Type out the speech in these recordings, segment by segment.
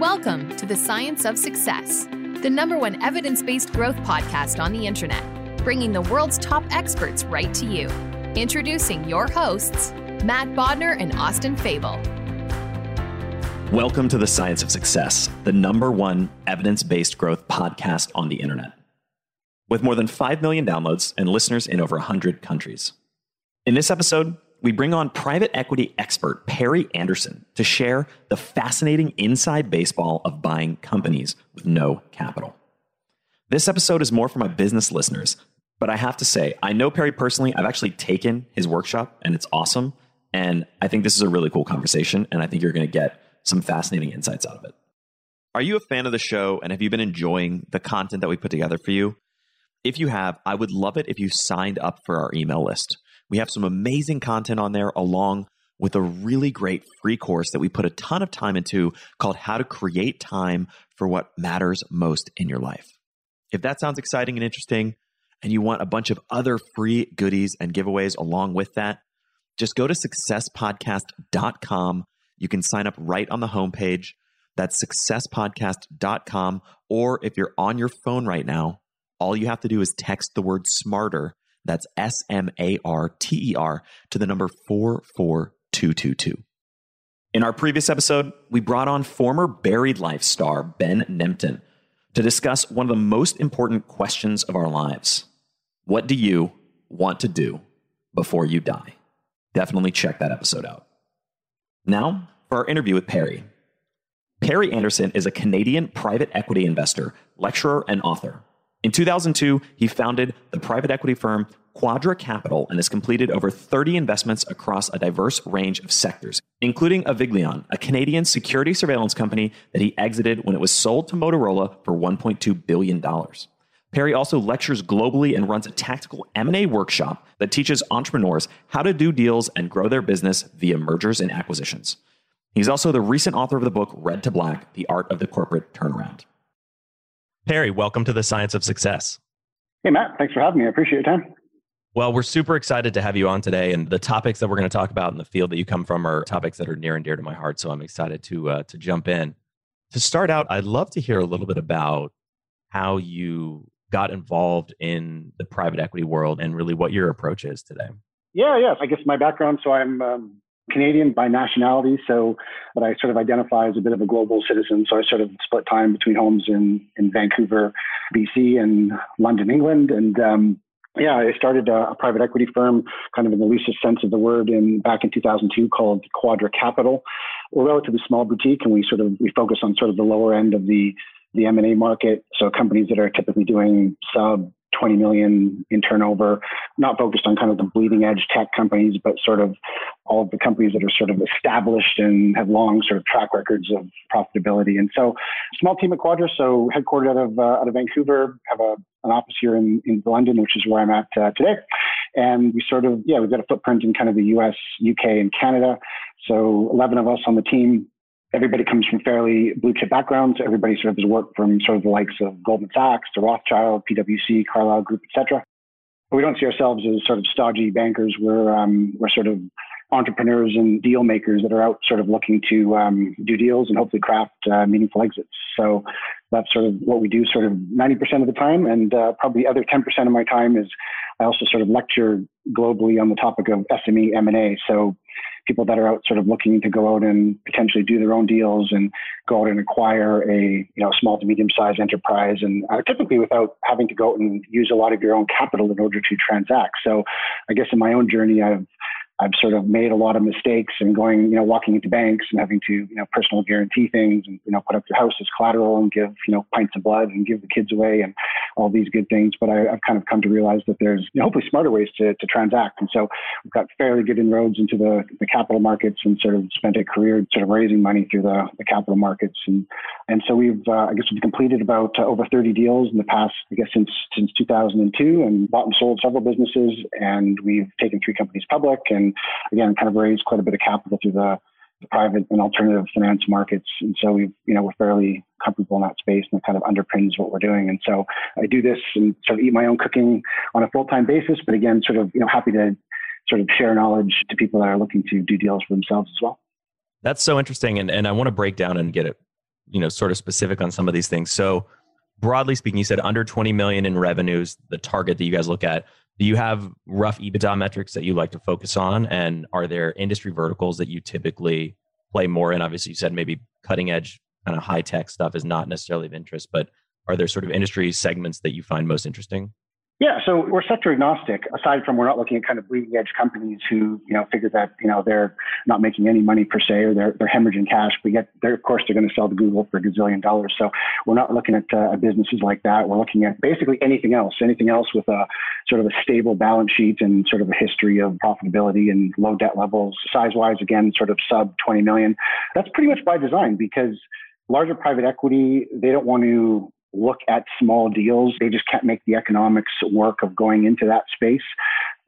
Welcome to the Science of Success, the number one evidence based growth podcast on the internet, bringing the world's top experts right to you. Introducing your hosts, Matt Bodnar and Austin Fabel. Welcome to the Science of Success, the number one evidence based growth podcast on the internet. With more than 5 million downloads and listeners in over 100 countries. In this episode, we bring on private equity expert Perry Anderson to share the fascinating inside baseball of buying companies with no capital. This episode is more for my business listeners, but I have to say, I know Perry personally. I've actually taken his workshop and it's awesome. And I think this is a really cool conversation, and I think you're going to get some fascinating insights out of it. Are you a fan of the show and have you been enjoying the content that we put together for you? If you have, I would love it if you signed up for our email list. We have some amazing content on there along with a really great free course that we put a ton of time into called How to Create Time for What Matters Most in Your Life. If that sounds exciting and interesting, and you want a bunch of other free goodies and giveaways along with that, just go to successpodcast.com. You can sign up right on the homepage. That's successpodcast.com. Or if you're on your phone right now, all you have to do is text the word smarter that's S M A R T E R to the number 44222. In our previous episode, we brought on former Buried Life star Ben Nemtin to discuss one of the most important questions of our lives What do you want to do before you die? Definitely check that episode out. Now, for our interview with Perry. Perry Anderson is a Canadian private equity investor, lecturer, and author. In 2002, he founded the private equity firm Quadra Capital and has completed over 30 investments across a diverse range of sectors, including Avigilon, a Canadian security surveillance company that he exited when it was sold to Motorola for $1.2 billion. Perry also lectures globally and runs a tactical M&A workshop that teaches entrepreneurs how to do deals and grow their business via mergers and acquisitions. He's also the recent author of the book Red to Black: The Art of the Corporate Turnaround. Perry, welcome to the Science of Success. Hey, Matt. Thanks for having me. I appreciate your time. Well, we're super excited to have you on today, and the topics that we're going to talk about in the field that you come from are topics that are near and dear to my heart. So I'm excited to uh, to jump in. To start out, I'd love to hear a little bit about how you got involved in the private equity world and really what your approach is today. Yeah, yeah. I guess my background. So I'm um, Canadian by nationality, so but I sort of identify as a bit of a global citizen. So I sort of split time between homes in in Vancouver, BC, and London, England, and um, yeah, I started a, a, private equity firm, kind of in the loosest sense of the word, in back in 2002, called Quadra Capital. We're a relatively small boutique, and we sort of we focus on sort of the lower end of the the M&A market. So companies that are typically doing sub 20 million in turnover, not focused on kind of the bleeding edge tech companies, but sort of all of the companies that are sort of established and have long sort of track records of profitability. And so, small team at Quadra, so headquartered out of uh, out of Vancouver, have a, an office here in, in London, which is where I'm at uh, today. And we sort of, yeah, we've got a footprint in kind of the US, UK, and Canada. So 11 of us on the team everybody comes from fairly blue chip backgrounds. Everybody sort of has worked from sort of the likes of Goldman Sachs to Rothschild, PwC, Carlyle Group, etc. But we don't see ourselves as sort of stodgy bankers. We're um, we're sort of entrepreneurs and deal makers that are out sort of looking to um, do deals and hopefully craft uh, meaningful exits. So that's sort of what we do sort of 90% of the time. And uh, probably the other 10% of my time is I also sort of lecture globally on the topic of SME M&A. So people that are out sort of looking to go out and potentially do their own deals and go out and acquire a you know small to medium sized enterprise and uh, typically without having to go out and use a lot of your own capital in order to transact. So I guess in my own journey I've I've sort of made a lot of mistakes and going, you know, walking into banks and having to, you know, personal guarantee things and, you know, put up your house as collateral and give, you know, pints of blood and give the kids away and all these good things. But I, have kind of come to realize that there's you know, hopefully smarter ways to, to transact. And so we've got fairly good inroads into the, the capital markets and sort of spent a career sort of raising money through the, the capital markets. And, and so we've, uh, I guess we've completed about uh, over 30 deals in the past, I guess, since, since 2002 and bought and sold several businesses. And we've taken three companies public and again, kind of raised quite a bit of capital through the, the private and alternative finance markets. And so we've, you know, we're fairly comfortable in that space and it kind of underpins what we're doing. And so I do this and sort of eat my own cooking on a full-time basis, but again, sort of, you know, happy to sort of share knowledge to people that are looking to do deals for themselves as well. That's so interesting. And, and I want to break down and get it, you know, sort of specific on some of these things. So broadly speaking, you said under 20 million in revenues, the target that you guys look at. Do you have rough EBITDA metrics that you like to focus on? And are there industry verticals that you typically play more in? Obviously, you said maybe cutting edge kind of high tech stuff is not necessarily of interest, but are there sort of industry segments that you find most interesting? Yeah, so we're sector agnostic. Aside from we're not looking at kind of bleeding edge companies who you know figure that you know they're not making any money per se or they're they're hemorrhaging cash, but yet they're of course they're going to sell to Google for a gazillion dollars. So we're not looking at uh, businesses like that. We're looking at basically anything else, anything else with a sort of a stable balance sheet and sort of a history of profitability and low debt levels. Size wise, again, sort of sub 20 million. That's pretty much by design because larger private equity they don't want to look at small deals. They just can't make the economics work of going into that space.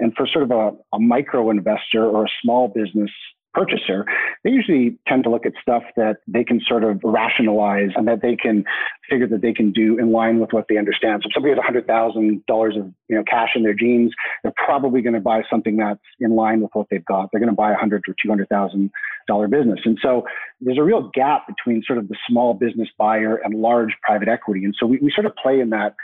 And for sort of a, a micro investor or a small business purchaser, they usually tend to look at stuff that they can sort of rationalize and that they can figure that they can do in line with what they understand. So if somebody has $100,000 of you know, cash in their jeans, they're probably going to buy something that's in line with what they've got. They're going to buy a hundred or $200,000 business. And so there's a real gap between sort of the small business buyer and large private equity. And so we, we sort of play in that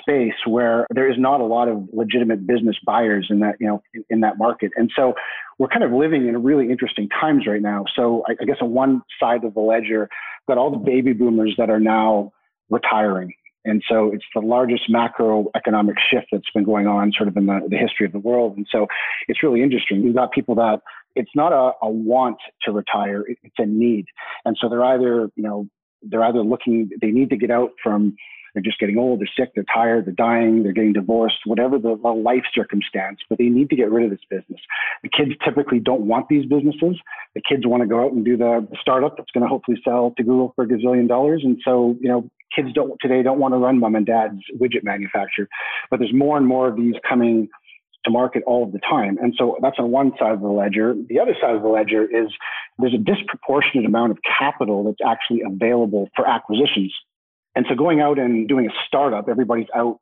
space where there is not a lot of legitimate business buyers in that you know in, in, that market. And so we're kind of living in really interesting times right now. So I, I guess on one side of the ledger got all the baby boomers that are now retiring. And so it's the largest macroeconomic shift that's been going on sort of in the, the history of the world. And so it's really interesting. We've got people that it's not a, a want to retire it's a need. And so they're either you know they're either looking they need to get out from they're just getting old, they're sick, they're tired, they're dying, they're getting divorced, whatever the, life circumstance, but they need to get rid of this business. The kids typically don't want these businesses. The kids want to go out and do the startup that's going to hopefully sell to Google for a gazillion dollars. And so, you know, kids don't today don't want to run mom and dad's widget manufacturer, but there's more and more of these coming to market all of the time. And so that's on one side of the ledger. The other side of the ledger is there's a disproportionate amount of capital that's actually available for acquisitions. And so going out and doing a startup, everybody's out,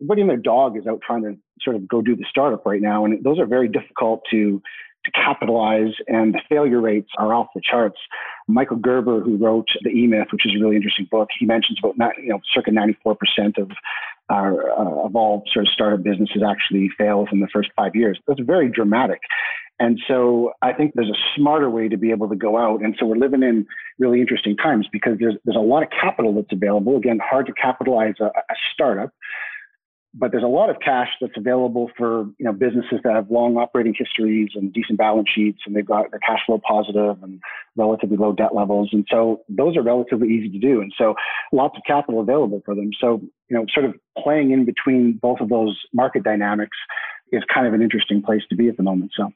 everybody and their dog is out trying to sort of go do the startup right now. And those are very difficult to, to capitalize and the failure rates are off the charts. Michael Gerber, who wrote The E-Myth, which is a really interesting book, he mentions about, you know, circa 94% of uh, uh, of all sort of startup businesses actually fail in the first five years. That's very dramatic. And so I think there's a smarter way to be able to go out. And so we're living in really interesting times because there's, there's a lot of capital that's available. Again, hard to capitalize a, a startup, but there's a lot of cash that's available for you know businesses that have long operating histories and decent balance sheets and they've got their cash flow positive and relatively low debt levels and so those are relatively easy to do and so lots of capital available for them so you know sort of playing in between both of those market dynamics is kind of an interesting place to be at the moment so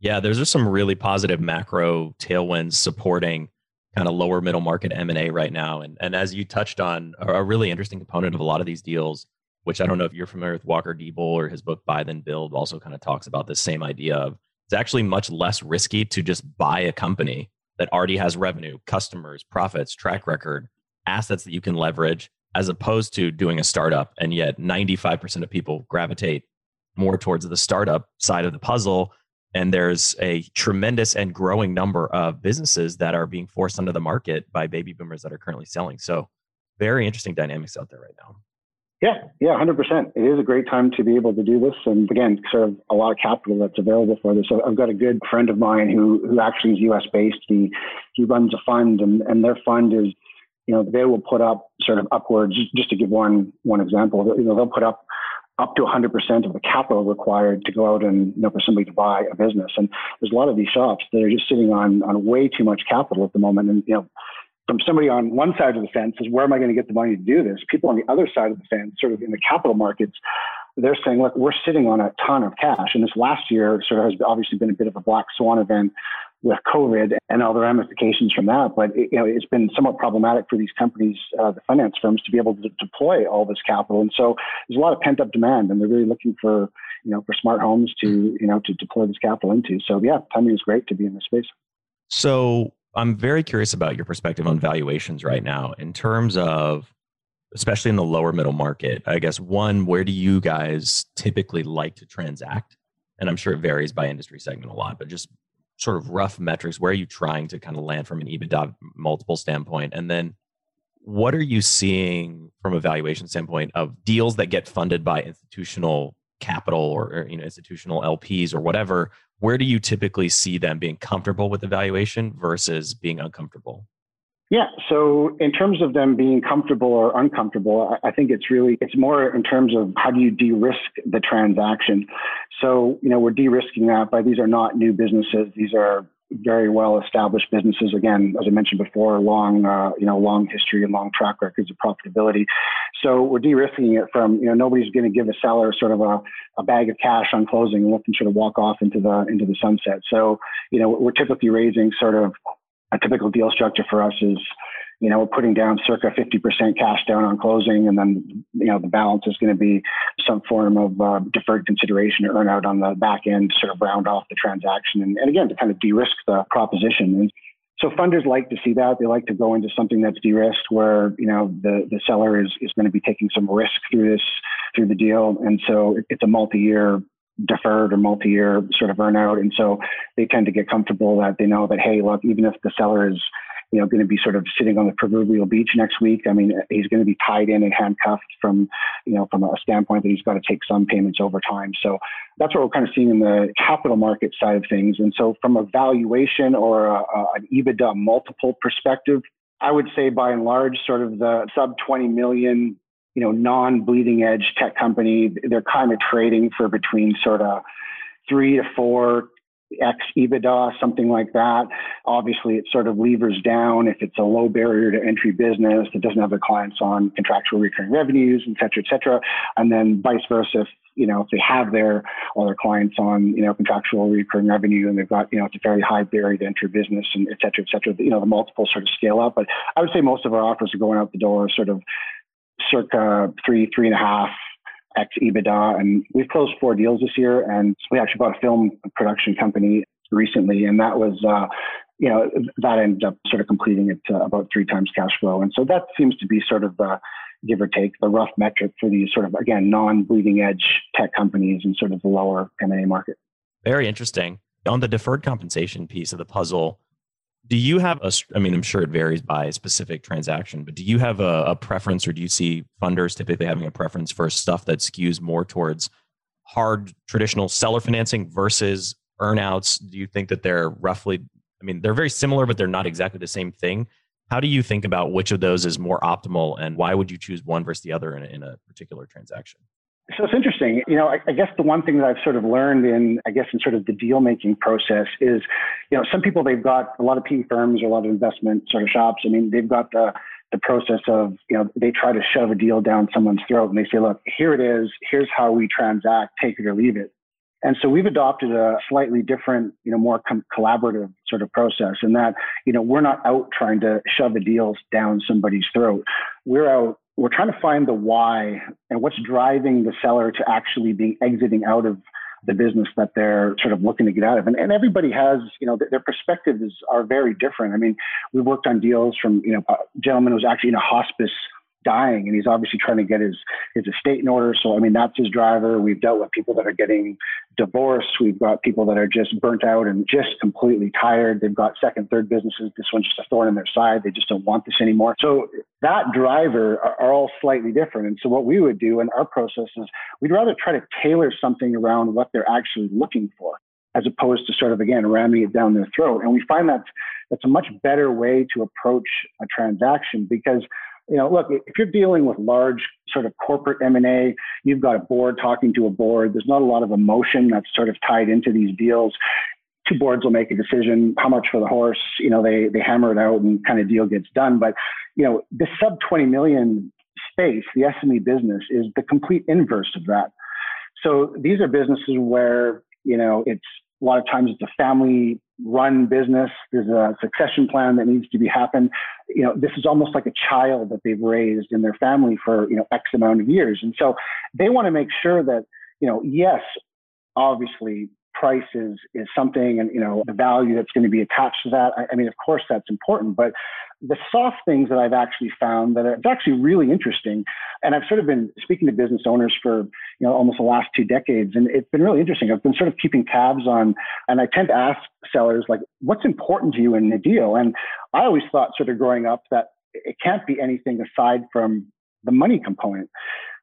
yeah, there's just some really positive macro tailwinds supporting kind of lower middle market M&A right now. And, and as you touched on, a really interesting component of a lot of these deals, which I don't know if you're familiar with Walker Deibel or his book Buy Then Build also kind of talks about this same idea of it's actually much less risky to just buy a company that already has revenue, customers, profits, track record, assets that you can leverage, as opposed to doing a startup. And yet, 95% of people gravitate more towards the startup side of the puzzle. And there's a tremendous and growing number of businesses that are being forced onto the market by baby boomers that are currently selling. So, very interesting dynamics out there right now. Yeah, yeah, 100%. It is a great time to be able to do this. And again, sort of a lot of capital that's available for this. So I've got a good friend of mine who, who actually is US based. He, he runs a fund and, and their fund is, you know, they will put up sort of upwards, just to give one, one example, you know, they'll put up up to 100% of the capital required to go out and, you know, for somebody to buy a business. And there's a lot of these shops that are just sitting on, on way too much capital at the moment. And, you know, from somebody on one side of the fence is where am I going to get the money to do this? People on the other side of the fence, sort of in the capital markets, they're saying, look, we're sitting on a ton of cash. And this last year sort of has obviously been a bit of a black swan event with COVID and all the ramifications from that. But it, you know, it's been somewhat problematic for these companies, uh, the finance firms, to be able to deploy all this capital. And so there's a lot of pent up demand, and they're really looking for you know for smart homes to you know to deploy this capital into. So yeah, timing is great to be in this space. So I'm very curious about your perspective on valuations right now in terms of, especially in the lower middle market. I guess, one, where do you guys typically like to transact? And I'm sure it varies by industry segment a lot, but just sort of rough metrics. Where are you trying to kind of land from an EBITDA multiple standpoint? And then what are you seeing from a valuation standpoint of deals that get funded by institutional capital or, or, you know institutional LPs or whatever, where do you typically see them being comfortable with the valuation versus being uncomfortable? Yeah. So in terms of them being comfortable or uncomfortable, I think it's really, it's more in terms of how do you de-risk the transaction. So, you know, we're de-risking that by these are not new businesses. These are very well established businesses. Again, as I mentioned before, long, uh, you know, long history and long track records of profitability. So we're de-risking it from, you know, nobody's going to give a seller sort of a, a bag of cash on closing and let them sort of walk off into the, into the sunset. So, you know, we're typically raising sort of a typical deal structure for us is, you know, we're putting down circa 50% cash down on closing, and then, you know, the balance is going to be some form of uh, deferred consideration or earn out on the back end to sort of round off the transaction. And, and again, to kind of de risk the proposition. And so funders like to see that. They like to go into something that's de risked where, you know, the, the seller is, is going to be taking some risk through this, through the deal. And so it's a multi year deferred or multi-year sort of earnout. And so they tend to get comfortable that they know that, hey, look, even if the seller is you know, going to be sort of sitting on the proverbial beach next week. I mean, he's going to be tied in and handcuffed from, you know, from a standpoint that he's got to take some payments over time. So that's what we're kind of seeing in the capital market side of things. And so from a valuation or a, a, an EBITDA multiple perspective, I would say by and large, sort of the sub 20 million, you know, non-bleeding edge tech company, they're kind of trading for between sort of three to four X EBITDA, something like that. Obviously, it sort of levers down if it's a low barrier to entry business that doesn't have the clients on contractual recurring revenues, et cetera, et cetera. And then vice versa, if, you know, if they have their all their clients on, you know, contractual recurring revenue and they've got, you know, it's a very high barrier to entry business and et cetera, et cetera, you know, the multiples sort of scale up. But I would say most of our offers are going out the door sort of circa three, three and a half, X EBITDA. And we've closed four deals this year. And we actually bought a film production company recently. And that was, uh, you know, that ended up sort of completing it to about three times cash flow. And so that seems to be sort of the give or take the rough metric for these sort of, again, non bleeding edge tech companies and sort of the lower M&A market. Very interesting. On the deferred compensation piece of the puzzle, do you have a i mean i'm sure it varies by specific transaction but do you have a, a, preference or do you see funders typically having a preference for stuff that skews more towards hard traditional seller financing versus earnouts? Do you think that they're roughly i mean they're very similar but they're not exactly the same thing. How do you think about which of those is more optimal and why would you choose one versus the other in a, in a particular transaction so it's interesting. You know, I, I, guess the one thing that I've sort of learned in, I guess, in sort of the deal making process is, you know, some people they've got a lot of PE firms or a lot of investment sort of shops. I mean, they've got the the process of, you know, they try to shove a deal down someone's throat and they say, look, here it is. Here's how we transact. Take it or leave it. And so we've adopted a slightly different, you know, more com- collaborative sort of process in that, you know, we're not out trying to shove the deals down somebody's throat. We're out we're trying to find the why and what's driving the seller to actually be exiting out of the business that they're sort of looking to get out of. And, and everybody has, you know, their perspectives are very different. I mean, we worked on deals from, you know, a gentleman who was actually in a hospice dying and he's obviously trying to get his his estate in order. So i mean that's his driver. We've dealt with people that are getting divorced. We've got people that are just burnt out and just completely tired. They've got second third businesses. This one's just a thorn in their side. They just don't want this anymore. So that driver are, are all slightly different. And so what we would do in our process is we'd rather try to tailor something around what they're actually looking for as opposed to sort of again ramming it down their throat. And we find that that's a much better way to approach a transaction because you know, look, if you're dealing with large sort of corporate M&A, you've got a board talking to a board. There's not a lot of emotion that's sort of tied into these deals. Two boards will make a decision, how much for the horse, you know, they, they hammer it out and kind of deal gets done. But, you know, the sub 20 million space, the SME business is the complete inverse of that. So these are businesses where, you know, it's a lot of times it's a family run business. There's a succession plan that needs to be happen. You know, this is almost like a child that they've raised in their family for, you know, X amount of years. And so they want to make sure that, you know, yes, obviously price is, is something and, you know, the value that's going to be attached to that. I, I mean, of course that's important, but the soft things that I've actually found that are, actually really interesting. And I've sort of been speaking to business owners for, you know, almost the last two decades. And it's been really interesting. I've been sort of keeping tabs on, and I tend to ask sellers, like, what's important to you in the deal? And I always thought sort of growing up that it can't be anything aside from the money component.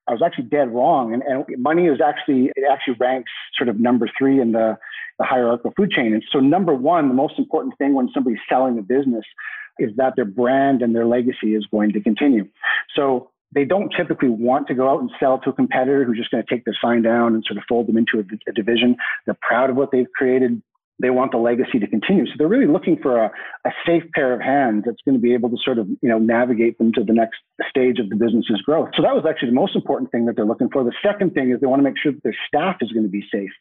I was actually dead wrong. And, and money is actually, it actually ranks sort of number three in the, the hierarchical food chain. And so number one, the most important thing when somebody's selling a business is that their brand and their legacy is going to continue. So they don't typically want to go out and sell to a competitor who's just going to take their sign down and sort of fold them into a, a division. They're proud of what they've created. They want the legacy to continue. So they're really looking for a, a safe pair of hands that's going to be able to sort of, you know, navigate them to the next stage of the business's growth. So that was actually the most important thing that they're looking for. The second thing is they want to make sure that their staff is going to be safe.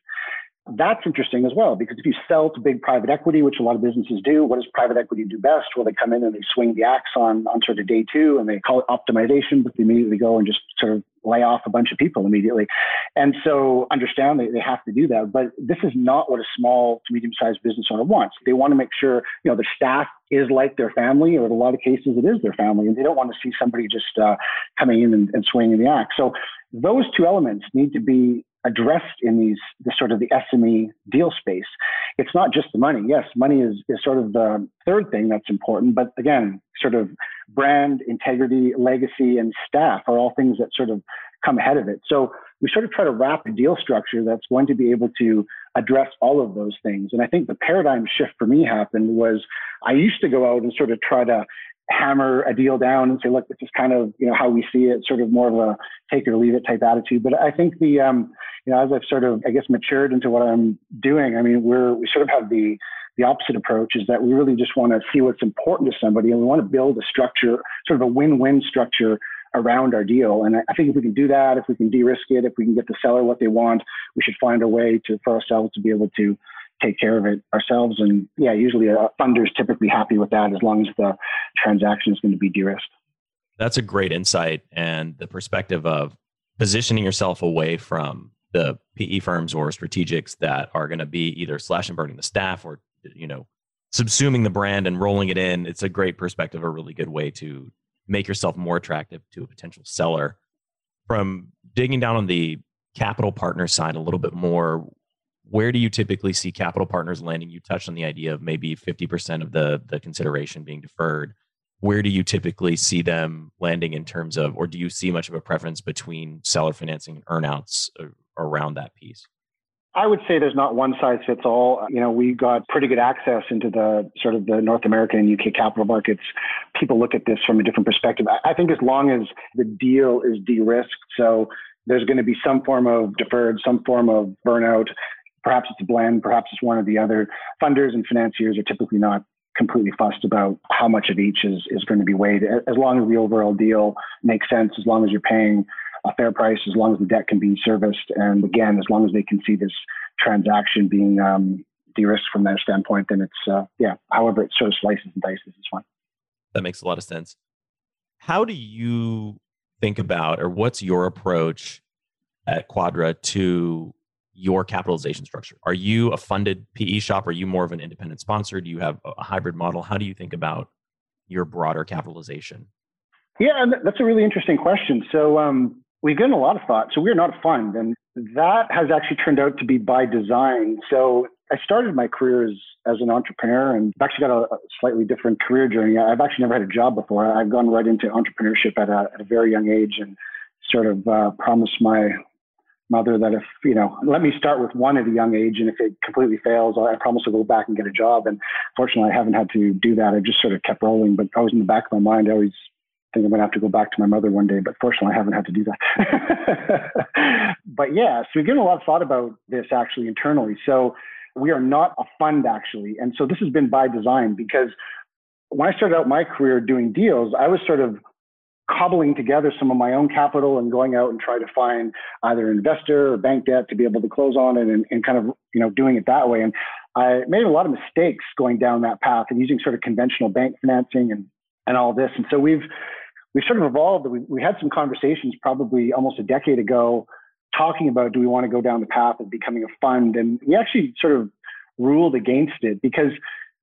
That's interesting as well, because if you sell to big private equity, which a lot of businesses do, what does private equity do best? Well, they come in and they swing the axe on, on sort of day two and they call it optimization, but they immediately go and just sort of lay off a bunch of people immediately. And so understand they, they have to do that. But this is not what a small to medium sized business owner wants. They want to make sure, you know, the staff is like their family, or in a lot of cases it is their family, and they don't want to see somebody just uh, coming in and, and swinging the axe. So those two elements need to be addressed in these the sort of the SME deal space. It's not just the money. Yes, money is, is sort of the third thing that's important, but again, sort of brand, integrity, legacy, and staff are all things that sort of come ahead of it. So we sort of try to wrap a deal structure that's going to be able to address all of those things. And I think the paradigm shift for me happened was I used to go out and sort of try to hammer a deal down and say, look, this is kind of, you know, how we see it, sort of more of a take or leave it type attitude. But I think the, um, you know, as I've sort of, I guess, matured into what I'm doing, I mean, we're, we sort of have the, the opposite approach is that we really just want to see what's important to somebody and we want to build a structure, sort of a win-win structure around our deal. And I think if we can do that, if we can de-risk it, if we can get the seller what they want, we should find a way to, for ourselves to be able to take care of it ourselves. And yeah, usually a funder's typically happy with that as long as the transaction is going to be de-risked. That's a great insight and the perspective of positioning yourself away from the PE firms or strategics that are going to be either slash and burning the staff or you know subsuming the brand and rolling it in. It's a great perspective, a really good way to make yourself more attractive to a potential seller. From digging down on the capital partner side a little bit more, where do you typically see capital partners landing? You touched on the idea of maybe 50% of the, the consideration being deferred. Where do you typically see them landing in terms of, or do you see much of a preference between seller financing and earnouts uh, around that piece? I would say there's not one size fits all. You know, we got pretty good access into the sort of the North American and UK capital markets. People look at this from a different perspective. I think as long as the deal is de-risked, so there's going to be some form of deferred, some form of earnout, Perhaps it's a blend, perhaps it's one or the other. Funders and financiers are typically not completely fussed about how much of each is, is going to be weighed. As long as the overall deal makes sense, as long as you're paying a fair price, as long as the debt can be serviced, and again, as long as they can see this transaction being um, de-risked from their standpoint, then it's uh, yeah. However, it sort of slices and dices is fine. That makes a lot of sense. How do you think about, or what's your approach at Quadra to your capitalization structure? Are you a funded PE shop? Are you more of an independent sponsor? Do you have a hybrid model? How do you think about your broader capitalization? Yeah, that's a really interesting question. So um, we've given a lot of thought. So we're not a fund, and that has actually turned out to be by design. So I started my career as, as an entrepreneur and I've actually got a, a, slightly different career journey. I've actually never had a job before. I've gone right into entrepreneurship at a, at a very young age and sort of uh, promised my mother that if, you know, let me start with one at a young age and if it completely fails, I promise to go back and get a job. And fortunately, I haven't had to do that. I just sort of kept rolling, but always in the back of my mind, I always think I'm going to have to go back to my mother one day, but fortunately, I haven't had to do that. but yeah, so we've given a lot of thought about this actually internally. So we are not a fund actually. And so this has been by design because when I started out my career doing deals, I was sort of cobbling together some of my own capital and going out and try to find either investor or bank debt to be able to close on it and, and kind of, you know, doing it that way. And I made a lot of mistakes going down that path and using sort of conventional bank financing and, and all this. And so we've, we've sort of evolved. We, we had some conversations probably almost a decade ago talking about do we want to go down the path of becoming a fund? And we actually sort of ruled against it because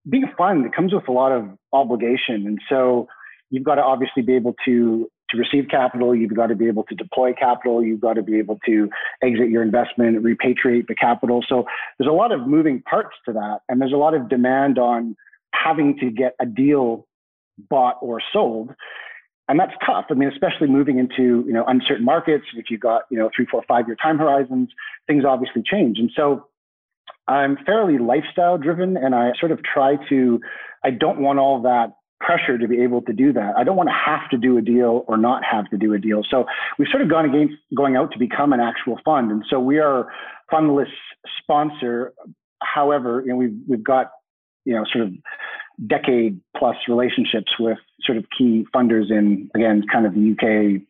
being a fund, it comes with a lot of obligation. And so you've got to obviously be able to to receive capital, you've got to be able to deploy capital, you've got to be able to exit your investment, repatriate the capital. So there's a lot of moving parts to that. And there's a lot of demand on having to get a deal bought or sold and that's tough. I mean, especially moving into you know uncertain markets. If you've got you know three, four, five year time horizons, things obviously change. And so I'm fairly lifestyle driven, and I sort of try to. I don't want all that pressure to be able to do that. I don't want to have to do a deal or not have to do a deal. So we've sort of gone against going out to become an actual fund, and so we are fundless sponsor. However, you know we've we've got you know sort of decade plus relationships with sort of key funders in, again, kind of the UK,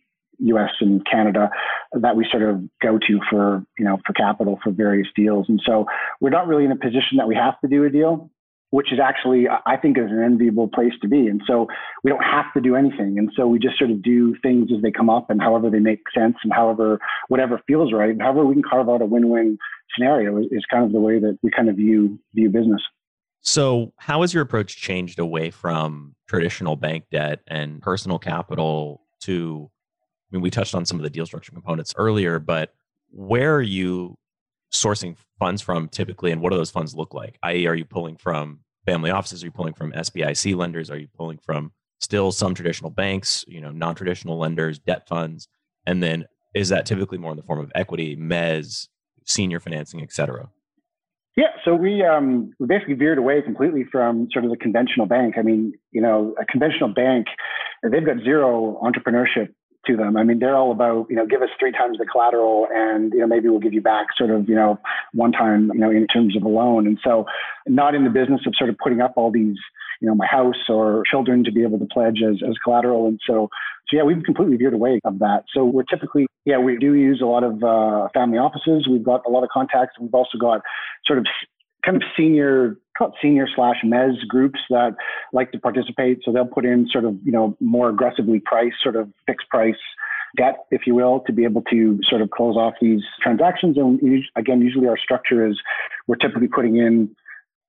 US and Canada that we sort of go to for, you know, for capital for various deals. And so we're not really in a position that we have to do a deal, which is actually, I think, is an enviable place to be. And so we don't have to do anything. And so we just sort of do things as they come up and however they make sense and however, whatever feels right. And however we can carve out a win-win scenario is, is kind of the way that we kind of view, view business. So, how has your approach changed away from traditional bank debt and personal capital to? I mean, we touched on some of the deal structure components earlier, but where are you sourcing funds from typically, and what do those funds look like? I.e., are you pulling from family offices? Are you pulling from SBIC lenders? Are you pulling from still some traditional banks, you know, non-traditional lenders, debt funds, and then is that typically more in the form of equity, mezz, senior financing, et cetera? Yeah, so we um, we basically veered away completely from sort of the conventional bank. I mean, you know, a conventional bank, they've got zero entrepreneurship to them. I mean, they're all about, you know, give us three times the collateral and, you know, maybe we'll give you back sort of, you know, one time, you know, in terms of a loan. And so not in the business of sort of putting up all these, you know, my house or children to be able to pledge as, as collateral. And so, so yeah, we've completely veered away of that. So we're typically, yeah, we do use a lot of uh, family offices. We've got a lot of contacts. We've also got sort of kind of senior senior slash mezz groups that like to participate. So they'll put in sort of, you know, more aggressively priced, sort of fixed price debt, if you will, to be able to sort of close off these transactions. And again, usually our structure is we're typically putting in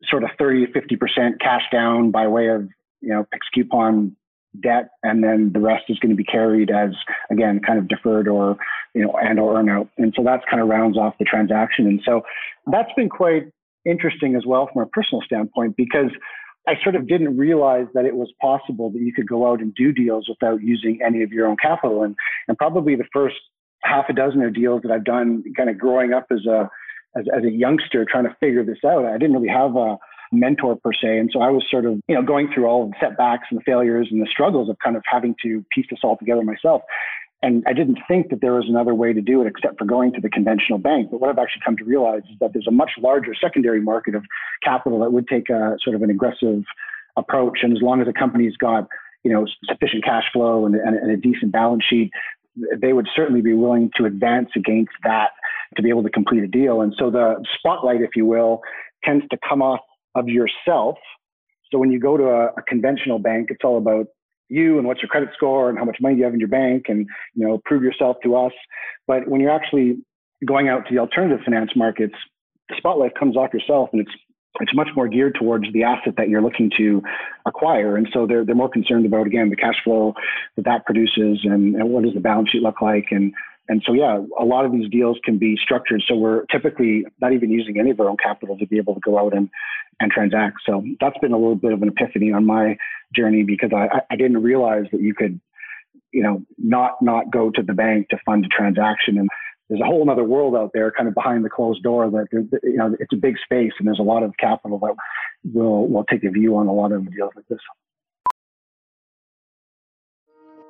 sort of 30 to 50% cash down by way of, you know, fixed coupon debt. And then the rest is going to be carried as, again, kind of deferred or, you know, and or earn out. And so that's kind of rounds off the transaction. And so that's been quite interesting as well from a personal standpoint because I sort of didn't realize that it was possible that you could go out and do deals without using any of your own capital. And, and probably the first half a dozen of deals that I've done kind of growing up as a, as, as a youngster trying to figure this out, I didn't really have a mentor per se. And so I was sort of, you know, going through all the setbacks and the failures and the struggles of kind of having to piece this all together myself. And I didn't think that there was another way to do it except for going to the conventional bank. But what I've actually come to realize is that there's a much larger secondary market of capital that would take a sort of an aggressive approach. And as long as a company's got, you know, sufficient cash flow and, and, and a decent balance sheet, they would certainly be willing to advance against that to be able to complete a deal. And so the spotlight, if you will, tends to come off of yourself. So when you go to a, a conventional bank, it's all about you and what's your credit score and how much money you have in your bank and you know prove yourself to us but when you're actually going out to the alternative finance markets, the spotlight comes off yourself and it's it's much more geared towards the asset that you're looking to acquire. And so they're, they're more concerned about, again, the cash flow that that produces and, and what does the balance sheet look like. And, and so, yeah, a lot of these deals can be structured. So we're typically not even using any of our own capital to be able to go out and, and transact. So that's been a little bit of an epiphany on my journey because I, I didn't realize that you could, you know, not, not go to the bank to fund a transaction. And there's a whole other world out there kind of behind the closed door that you know it's a big space and there's a lot of capital that will will take a view on a lot of deals like this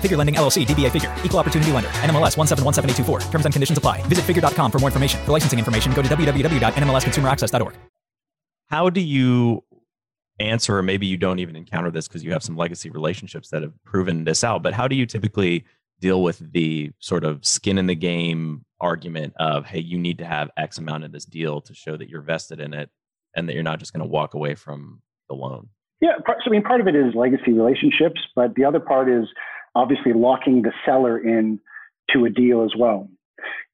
Figure Lending LLC, DBA Figure, Equal Opportunity Lender, NMLS 1717824. Terms and conditions apply. Visit figure.com for more information. For licensing information, go to www.nmlsconsumeraccess.org. How do you answer, or maybe you don't even encounter this because you have some legacy relationships that have proven this out, but how do you typically deal with the sort of skin in the game argument of, hey, you need to have X amount in this deal to show that you're vested in it and that you're not just going to walk away from the loan? Yeah, so I mean, part of it is legacy relationships, but the other part is obviously locking the seller in to a deal as well.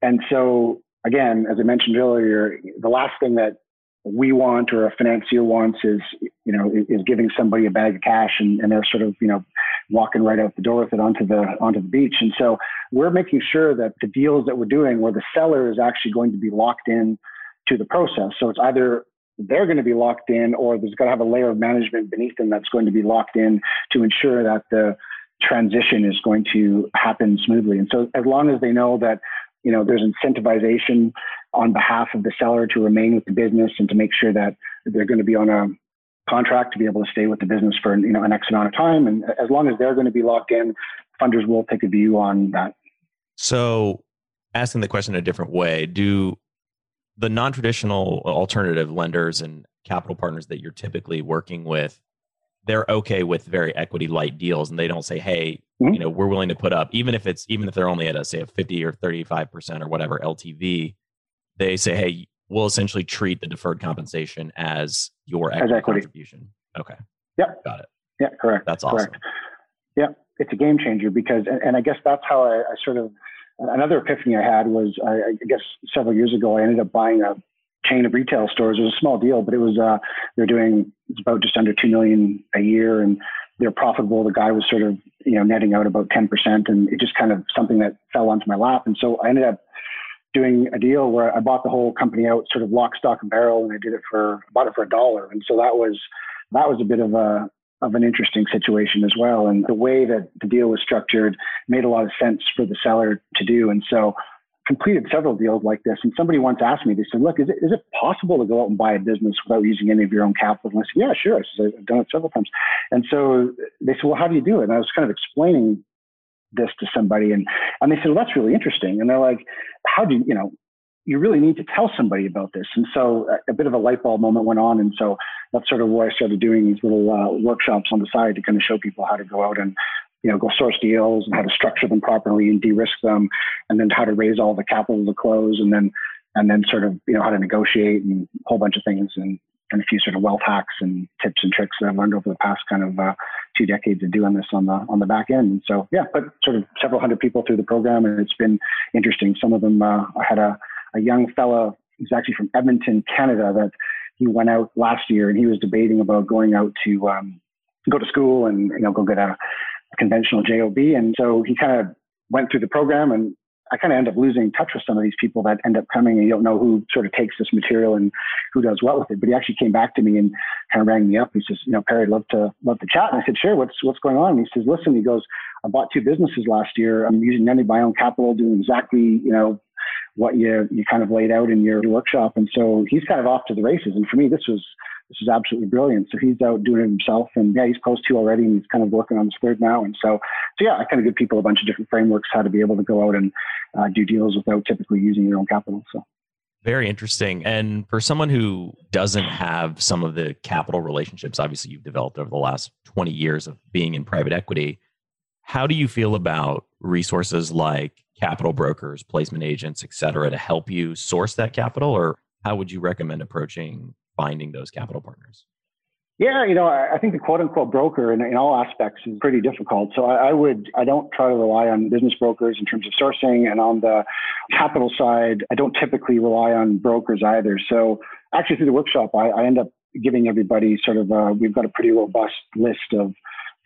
And so, again, as I mentioned earlier, the last thing that we want or a financier wants is, you know, is giving somebody a bag of cash and, and they're sort of, you know, walking right out the door with it onto the onto the beach. And so we're making sure that the deals that we're doing where the seller is actually going to be locked in to the process. So it's either they're going to be locked in or there's got to have a layer of management beneath them that's going to be locked in to ensure that the transition is going to happen smoothly. And so as long as they know that, you know, there's incentivization on behalf of the seller to remain with the business and to make sure that they're going to be on a contract to be able to stay with the business for you know an X amount of time. And as long as they're going to be locked in, funders will take a view on that. So, asking the question a different way, do the non-traditional alternative lenders and capital partners that you're typically working with they're okay with very equity light deals and they don't say hey mm-hmm. you know we're willing to put up even if it's even if they're only at a say a 50 or 35% or whatever ltv they say hey we'll essentially treat the deferred compensation as your equity, as equity. contribution. Okay. Yep. Got it. Yeah correct. That's awesome. Correct. yeah it's a game changer because and, and i guess that's how I, I, sort of another epiphany i had was I, I guess several years ago i ended up buying a chain of retail stores. It was a small deal, but it was uh, they're doing about just under two million a year, and they're profitable. The guy was sort of you know netting out about ten percent, and it just kind of something that fell onto my lap. And so I ended up doing a deal where I bought the whole company out, sort of lock, stock, and barrel, and I did it for bought it for a dollar. And so that was that was a bit of a of an interesting situation as well. And the way that the deal was structured made a lot of sense for the seller to do. And so completed several deals like this. And somebody once asked me, they said, look, is it, is it possible to go out and buy a business without using any of your own capital? And I said, yeah, sure. I said, I've done it several times. And so they said, well, how do you do it? And I was kind of explaining this to somebody and, and they said, well, that's really interesting. And they're like, how do you, you know, you really need to tell somebody about this. And so a, a bit of a light bulb moment went on. And so that's sort of where I started doing these little uh, workshops on the side to kind of show people how to go out and you know, go source deals and how to structure them properly and de-risk them, and then how to raise all the capital to close, and then and then sort of you know how to negotiate and a whole bunch of things and and a few sort of wealth hacks and tips and tricks that I've learned over the past kind of uh, two decades of doing this on the on the back end. And so yeah, put sort of several hundred people through the program, and it's been interesting. Some of them uh, I had a a young fella who's actually from Edmonton, Canada, that he went out last year and he was debating about going out to um, go to school and you know go get a conventional job. And so he kind of went through the program and I kind of end up losing touch with some of these people that end up coming and you don't know who sort of takes this material and who does what with it. But he actually came back to me and kind of rang me up. He says, you know, Perry, love to love to chat. And I said, sure. What's what's going on? And he says, listen. He goes, I bought two businesses last year. I'm using none of my own capital, doing exactly you know what you you kind of laid out in your workshop. And so he's kind of off to the races. And for me, this was this is absolutely brilliant. So he's out doing it himself, and yeah, he's close to already, and he's kind of working on his third now. And so, so yeah, I kind of give people a bunch of different frameworks how to be able to go out and uh, do deals without typically using your own capital. So. Very interesting. And for someone who doesn't have some of the capital relationships, obviously you've developed over the last 20 years of being in private equity, how do you feel about resources like capital brokers, placement agents, et cetera, to help you source that capital? Or how would you recommend approaching finding those capital partners? Yeah, you know, I think the quote unquote broker in, in all aspects is pretty difficult. So I, I, would, I don't try to rely on business brokers in terms of sourcing. And on the capital side, I don't typically rely on brokers either. So actually through the workshop, I, I end up giving everybody sort of, a, we've got a pretty robust list of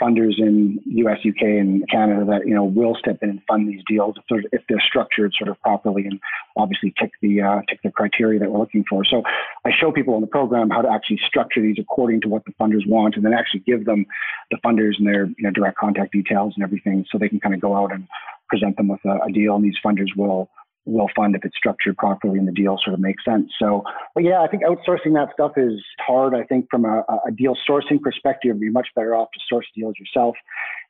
funders in US, UK, and Canada that you know will step in and fund these deals if they're, if they're structured sort of properly and obviously tick the uh, tick the criteria that we're looking for. So I show people in the program how to actually structure these according to what the funders want, and then actually give them the funders and their you know, direct contact details and everything, so they can kind of go out and present them with a, a deal, and these funders will will fund if it's structured properly and the deal sort of makes sense. So, but yeah, I think outsourcing that stuff is hard. I think from a, a deal sourcing perspective, you're much better off to source deals yourself.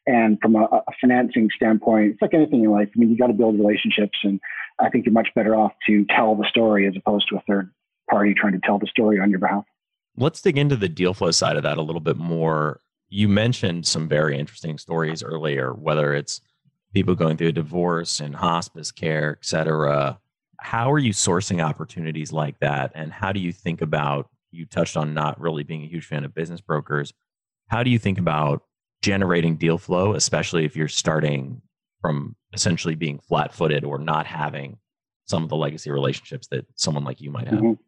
And from a, a financing standpoint, it's like anything in life. I mean, you got to build relationships, and I think you're much better off to tell the story as opposed to a third party trying to tell the story on your behalf. Let's dig into the deal flow side of that a little bit more. You mentioned some very interesting stories earlier, whether it's people going through a divorce and hospice care, et cetera. How are you sourcing opportunities like that? And how do you think about, you touched on not really being a huge fan of business brokers. How do you think about generating deal flow, especially if you're starting from essentially being flat footed or not having some of the legacy relationships that someone like you might have? Mm-hmm.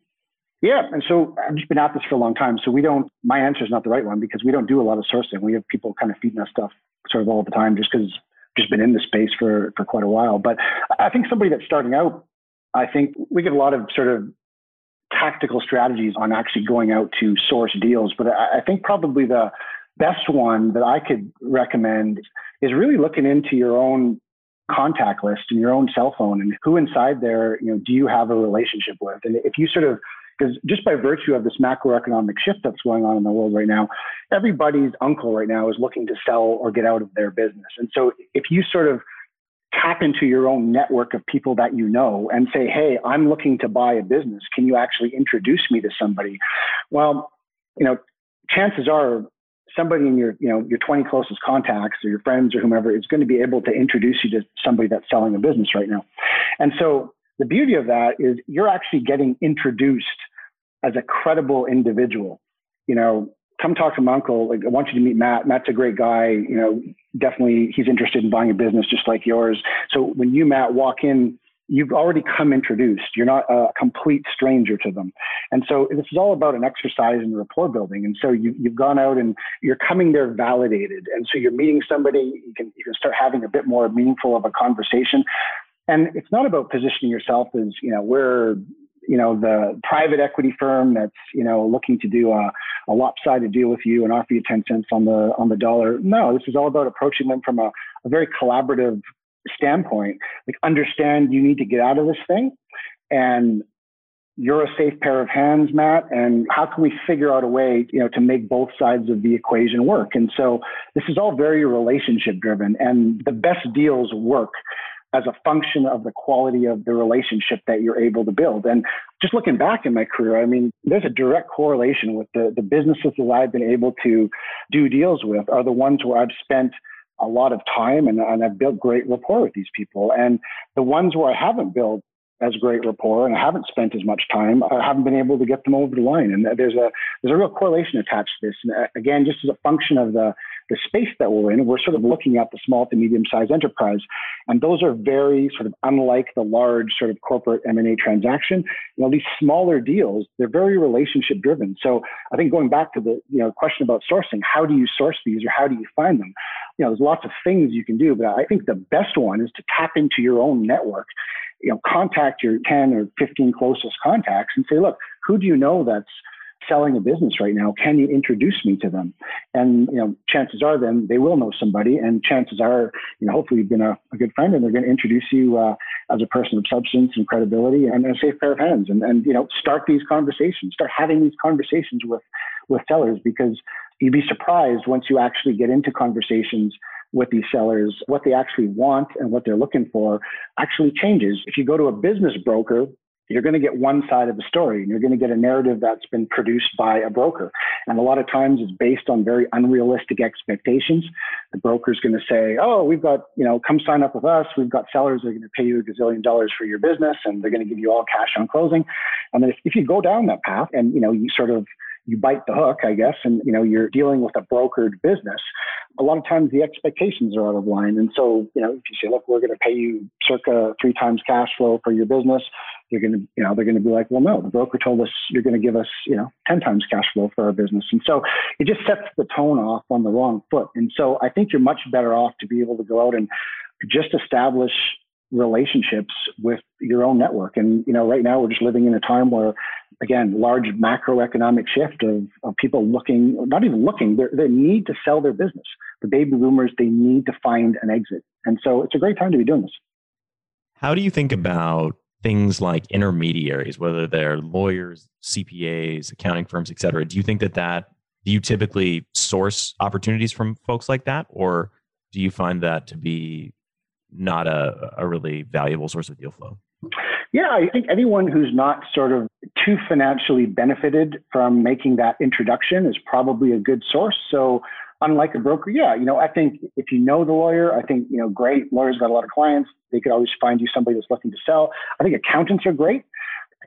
Yeah, and so I've just been at this for a long time. So we don't. My answer is not the right one because we don't do a lot of sourcing. We have people kind of feeding us stuff sort of all the time, just because just been in the space for for quite a while. But I think somebody that's starting out, I think we get a lot of sort of tactical strategies on actually going out to source deals. But I, I think probably the best one that I could recommend is really looking into your own contact list and your own cell phone and who inside there, you know, do you have a relationship with? And if you sort of because just by virtue of this macroeconomic shift that's going on in the world right now, everybody's uncle right now is looking to sell or get out of their business. And so if you sort of tap into your own network of people that you know and say, hey, I'm looking to buy a business. Can you actually introduce me to somebody? Well, you know, chances are somebody in your, you know, your 20 closest contacts or your friends or whomever is going to be able to introduce you to somebody that's selling a business right now. And so the beauty of that is you're actually getting introduced as a credible individual. You know, come talk to my uncle. Like, I want you to meet Matt. Matt's a great guy. You know, definitely he's interested in buying a business just like yours. So when you, Matt, walk in, you've already come introduced. You're not a complete stranger to them. And so this is all about an exercise in rapport building. And so you, you've gone out and you're coming there validated. And so you're meeting somebody, you can, you can start having a bit more meaningful of a conversation. And it's not about positioning yourself as, you know, we're you know the private equity firm that's you know looking to do a, a lopsided deal with you and offer you 10 cents on the on the dollar. No this is all about approaching them from a, a very collaborative standpoint. Like understand you need to get out of this thing and you're a safe pair of hands matt and how can we figure out a way you know to make both sides of the equation work? And so this is all very relationship driven and the best deals work as a function of the quality of the relationship that you're able to build. And just looking back in my career, I mean, there's a direct correlation with the, the businesses that I've been able to do deals with are the ones where I've spent a lot of time and, and I've built great rapport with these people. And the ones where I haven't built as great rapport and I haven't spent as much time, I haven't been able to get them over the line. And there's a there's a real correlation attached to this. And uh, again, just as a function of the the space that we're in, we're sort of looking at the small to medium sized enterprise. And those are very sort of unlike the large sort of corporate M&A transaction. You know, these smaller deals, they're very relationship driven. So I think going back to the, you know, question about sourcing, how do you source these or how do you find them? you know, there's lots of things you can do, but I think the best one is to tap into your own network. You know, contact your 10 or 15 closest contacts and say, look, who do you know that's selling a business right now. Can you introduce me to them? And you know, chances are then they will know somebody, and chances are, you know, hopefully you've been a, a good friend, and they're going to introduce you uh, as a person of substance and credibility and a safe pair of hands. And and you know, start these conversations, start having these conversations with with sellers because you'd be surprised once you actually get into conversations with these sellers, what they actually want and what they're looking for actually changes. If you go to a business broker you're going to get one side of the story and you're going to get a narrative that's been produced by a broker. And a lot of times it's based on very unrealistic expectations. The broker's going to say, Oh, we've got, you know, come sign up with us. We've got sellers that are going to pay you a gazillion dollars for your business and they're going to give you all cash on closing. And then if, if you go down that path and, you know, you sort of you bite the hook, I guess, and you know you're dealing with a brokered business. A lot of times the expectations are out of line, and so you know if you say, "Look, we're going to pay you circa three times cash flow for your business," they're going to, you know, they're going to be like, "Well, no, the broker told us you're going to give us, you know, ten times cash flow for our business," and so it just sets the tone off on the wrong foot. And so I think you're much better off to be able to go out and just establish relationships with your own network. And, you know, right now we're just living in a time where, again, large macroeconomic shift of, of people looking, not even looking, they need to sell their business. The baby boomers, they need to find an exit. And so it's a great time to be doing this. How do you think about things like intermediaries, whether they're lawyers, CPAs, accounting firms, et cetera? Do you think that that, do you typically source opportunities from folks like that? Or do you find that to be not a, a really valuable source of deal flow? Yeah, I think anyone who's not sort of too financially benefited from making that introduction is probably a good source. So, unlike a broker, yeah, you know, I think if you know the lawyer, I think, you know, great. Lawyers got a lot of clients. They could always find you somebody that's looking to sell. I think accountants are great.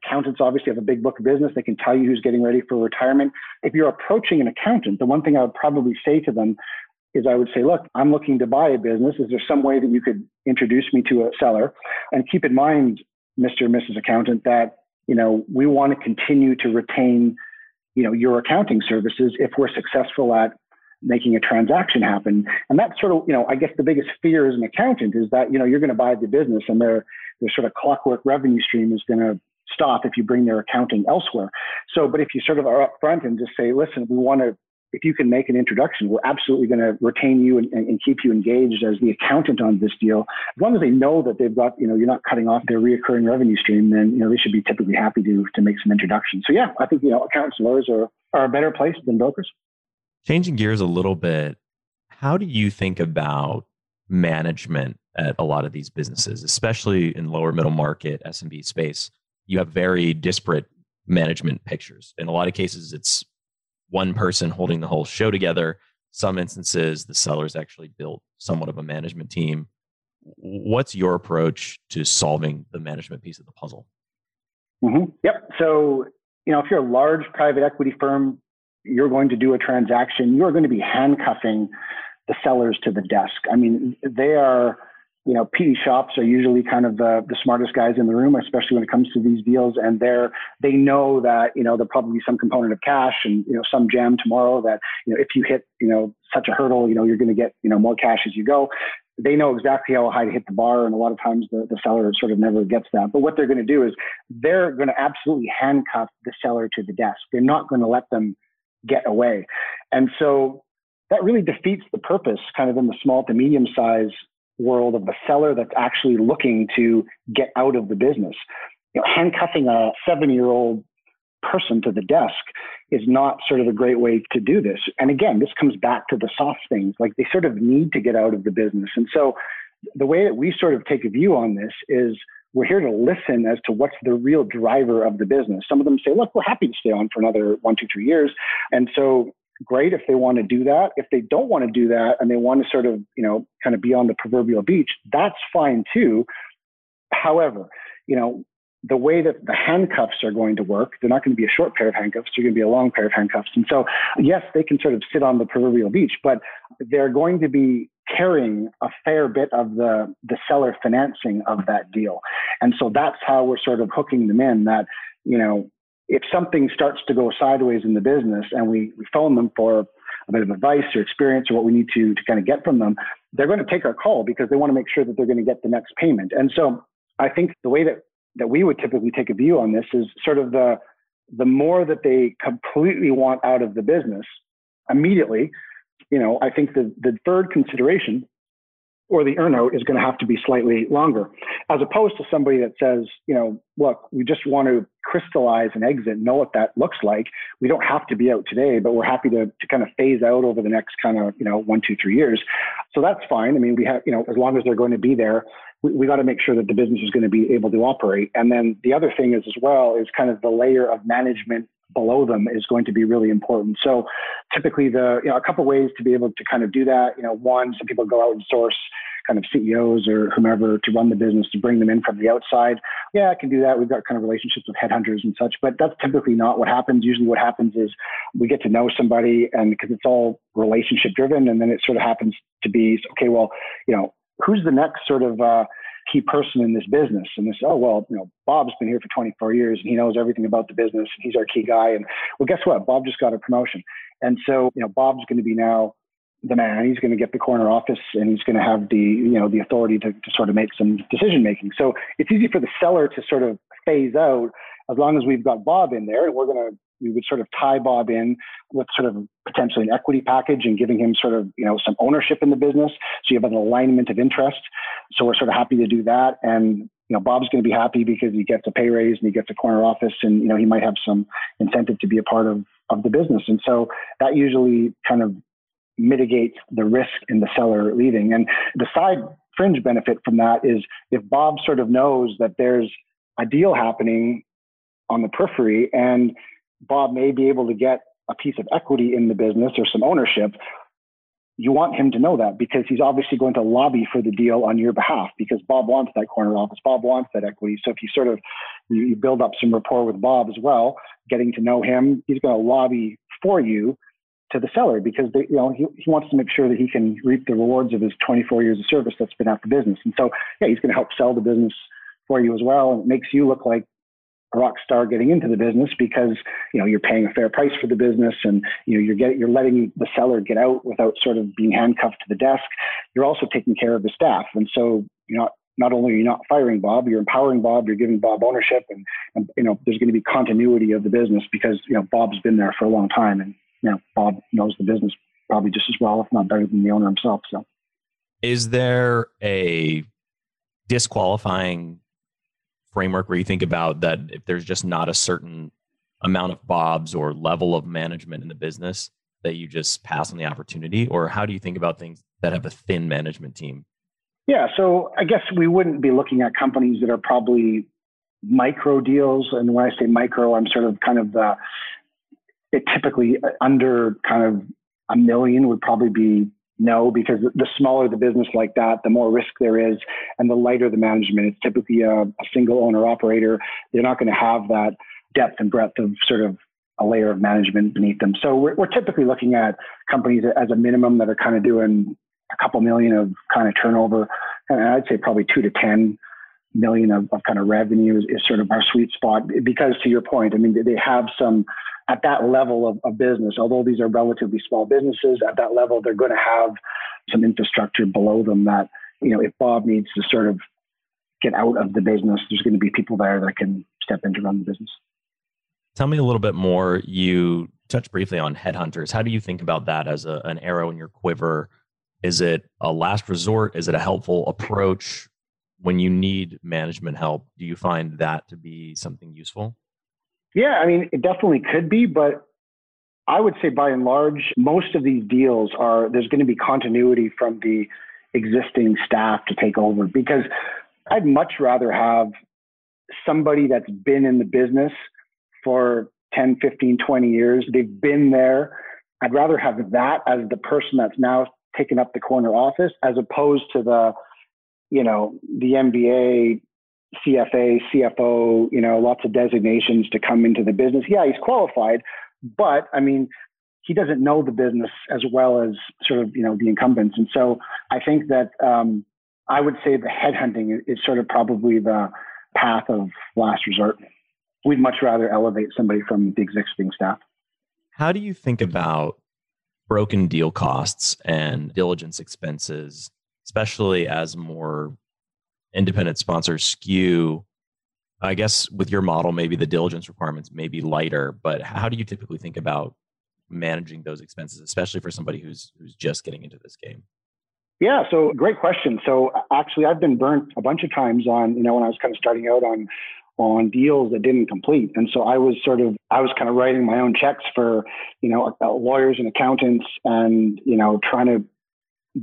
Accountants obviously have a big book of business. They can tell you who's getting ready for retirement. If you're approaching an accountant, the one thing I would probably say to them is I would say, look, I'm looking to buy a business. Is there some way that you could introduce me to a seller? And keep in mind, Mr. and Mrs. Accountant, that you know we want to continue to retain, you know, your accounting services if we're successful at making a transaction happen. And that's sort of, you know, I guess the biggest fear as an accountant is that you know you're going to buy the business and their their sort of clockwork revenue stream is going to stop if you bring their accounting elsewhere. So, but if you sort of are upfront and just say, listen, we want to if you can make an introduction, we're absolutely going to retain you and, and, keep you engaged as the accountant on this deal. As long as they know that they've got, you know, you're not cutting off their reoccurring revenue stream, then, you know, they should be typically happy to, to make some introductions. So yeah, I think, you know, accountants and lawyers are, are a better place than brokers. Changing gears a little bit, how do you think about management at a lot of these businesses, especially in lower middle market SMB space? You have very disparate management pictures. In a lot of cases, it's one person holding the whole show together. Some instances, the sellers actually built somewhat of a management team. What's your approach to solving the management piece of the puzzle? Mm-hmm. Yep. So, you know, if you're a large private equity firm, you're going to do a transaction, you're going to be handcuffing the sellers to the desk. I mean, they are you know, PE shops are usually kind of the, the smartest guys in the room, especially when it comes to these deals. And they're, they know that, you know, there'll probably be some component of cash and, you know, some jam tomorrow that, you know, if you hit, you know, such a hurdle, you know, you're going to get, you know, more cash as you go. They know exactly how high to hit the bar. And a lot of times the, the seller sort of never gets that. But what they're going to do is they're going to absolutely handcuff the seller to the desk. They're not going to let them get away. And so that really defeats the purpose kind of in the small to medium size world of the seller that's actually looking to get out of the business. You know, handcuffing a seven year old person to the desk is not sort of a great way to do this. And again, this comes back to the soft things, like they sort of need to get out of the business. And so the way that we sort of take a view on this is we're here to listen as to what's the real driver of the business. Some of them say, look, we're happy to stay on for another one, two, three years. And so great if they want to do that. If they don't want to do that and they want to sort of, you know, kind of be on the proverbial beach, that's fine too. However, you know, the way that the handcuffs are going to work, they're not going to be a short pair of handcuffs, they're going to be a long pair of handcuffs. And so, yes, they can sort of sit on the proverbial beach, but they're going to be carrying a fair bit of the, the seller financing of that deal. And so that's how we're sort of hooking them in that, you know, if something starts to go sideways in the business and we, we phone them for a bit of advice or experience or what we need to to kind of get from them, they're going to take our call because they want to make sure that they're going to get the next payment. And so I think the way that that we would typically take a view on this is sort of the the more that they completely want out of the business immediately, you know, I think the, the deferred consideration or the earnout is going to have to be slightly longer, as opposed to somebody that says, you know, look, we just want to crystallize an exit, know what that looks like. We don't have to be out today, but we're happy to, to kind of phase out over the next kind of, you know, one, two, three years. So that's fine. I mean, we have, you know, as long as they're going to be there, we, we got to make sure that the business is going to be able to operate. And then the other thing is as well is kind of the layer of management below them is going to be really important. So typically the, you know, a couple ways to be able to kind of do that, you know, one, some people go out and source kind of CEOs or whomever to run the business to bring them in from the outside. Yeah, I can do that. We've got kind of relationships with headhunters and such, but that's typically not what happens. Usually what happens is we get to know somebody and because it's all relationship driven and then it sort of happens to be, okay, well, you know, who's the next sort of uh, key person in this business? And this, oh, well, you know, Bob's been here for 24 years and he knows everything about the business and he's our key guy. And well, guess what? Bob just got a promotion. And so, you know, Bob's going to be now the man. He's going to get the corner office and he's going to have the, you know, the authority to, to sort of make some decision making. So it's easy for the seller to sort of phase out as long as we've got Bob in there we're going to we would sort of tie Bob in with sort of potentially an equity package and giving him sort of, you know, some ownership in the business. So you have an alignment of interest. So we're sort of happy to do that. And, you know, Bob's going to be happy because he gets a pay raise and he gets a corner office and, you know, he might have some incentive to be a part of, of the business. And so that usually kind of mitigates the risk in the seller leaving. And the side fringe benefit from that is if Bob sort of knows that there's a deal happening on the periphery and Bob may be able to get a piece of equity in the business or some ownership, you want him to know that because he's obviously going to lobby for the deal on your behalf because Bob wants that corner office. Bob wants that equity. So if you sort of you build up some rapport with Bob as well, getting to know him, he's going to lobby for you to the seller because they, you know he, he wants to make sure that he can reap the rewards of his 24 years of service that's been at the business. And so yeah, he's going to help sell the business for you as well. And it makes you look like a rock star getting into the business because you know you're paying a fair price for the business and you know you're getting you're letting the seller get out without sort of being handcuffed to the desk you're also taking care of the staff and so you know not only are you not firing Bob, you're empowering Bob, you're giving Bob ownership, and, and you know there's going to be continuity of the business because you know Bob's been there for a long time, and you know Bob knows the business probably just as well, if not better than the owner himself. So, is there a disqualifying framework where you think about that if there's just not a certain amount of bobs or level of management in the business that you just pass on the opportunity or how do you think about things that have a thin management team yeah so i guess we wouldn't be looking at companies that are probably micro deals and when i say micro i'm sort of kind of the it typically uh, under kind of a million would probably be no, because the smaller the business like that, the more risk there is, and the lighter the management. It's typically a, a single owner operator. They're not going to have that depth and breadth of sort of a layer of management beneath them. So we're, we're typically looking at companies as a minimum that are kind of doing a couple million of kind of turnover, and I'd say probably two to ten million of, of kind of revenue is, is sort of our sweet spot. Because to your point, I mean, they have some at that level of, of business, although these are relatively small businesses, at that level, they're going to have some infrastructure below them that, you know, if Bob needs to sort of get out of the business, there's going to be people there that can step in to run the business. Tell me a little bit more. You touched briefly on headhunters. How do you think about that as a, an arrow in your quiver? Is it a last resort? Is it a helpful approach? When you need management help, do you find that to be something useful? Yeah, I mean, it definitely could be, but I would say by and large, most of these deals are there's going to be continuity from the existing staff to take over because I'd much rather have somebody that's been in the business for 10, 15, 20 years. They've been there. I'd rather have that as the person that's now taken up the corner office as opposed to the, you know, the MBA CFA, CFO, you know, lots of designations to come into the business. Yeah, he's qualified, but I mean, he doesn't know the business as well as sort of, you know, the incumbents. And so I think that um, I would say the headhunting is sort of probably the path of last resort. We'd much rather elevate somebody from the existing staff. How do you think about broken deal costs and diligence expenses, especially as more independent sponsors skew. I guess with your model, maybe the diligence requirements may be lighter, but how do you typically think about managing those expenses, especially for somebody who's who's just getting into this game? Yeah, so great question. So actually, I've been burnt a bunch of times on, you know, when I was kind of starting out on on deals that didn't complete, and so I was sort of I was kind of writing my own checks for, you know, lawyers and accountants, and you know, trying to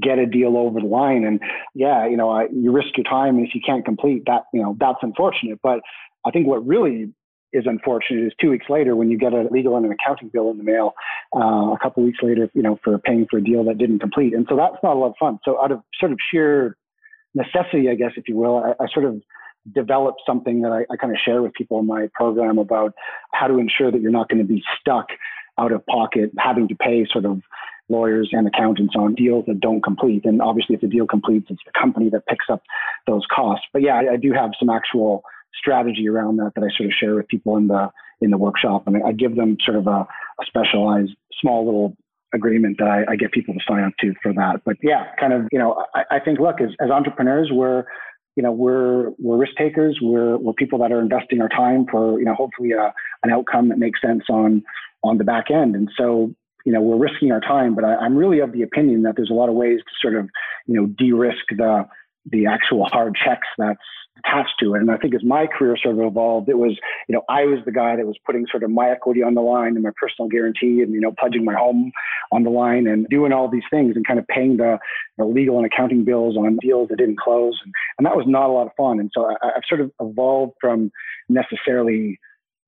get a deal over the line. And yeah, you know, you risk your time if you can't complete that. You know, that's unfortunate. But I think what really is unfortunate is two weeks later when you get a legal and an accounting bill in the mail uh, a couple weeks later, you know, for paying for a deal that didn't complete. And so that's not a lot of fun. So out of sort of sheer necessity, I guess, if you will, I, I sort of developed something that I, I kind of share with people in my program about how to ensure that you're not going to be stuck out of pocket having to pay sort of lawyers and accountants on deals that don't complete. And obviously, if the deal completes, it's the company that picks up those costs. But yeah, I, I do have some actual strategy around that that I sort of share with people in the in the workshop, and I, I give them sort of a, a, specialized small little agreement that I, I, get people to sign up to for that. But yeah, kind of you know I, I think look as, as entrepreneurs we're you know we're we're risk takers we're we're people that are investing our time for you know hopefully a, an outcome that makes sense on on the back end and so you know we're risking our time but I, i'm really of the opinion that there's a lot of ways to sort of you know de-risk the the actual hard checks that's attached to it. And I think as my career sort of evolved, it was, you know, I was the guy that was putting sort of my equity on the line and my personal guarantee and, you know, pledging my home on the line and doing all these things and kind of paying the, the legal and accounting bills on deals that didn't close. And, and that was not a lot of fun. And so I, I've sort of evolved from necessarily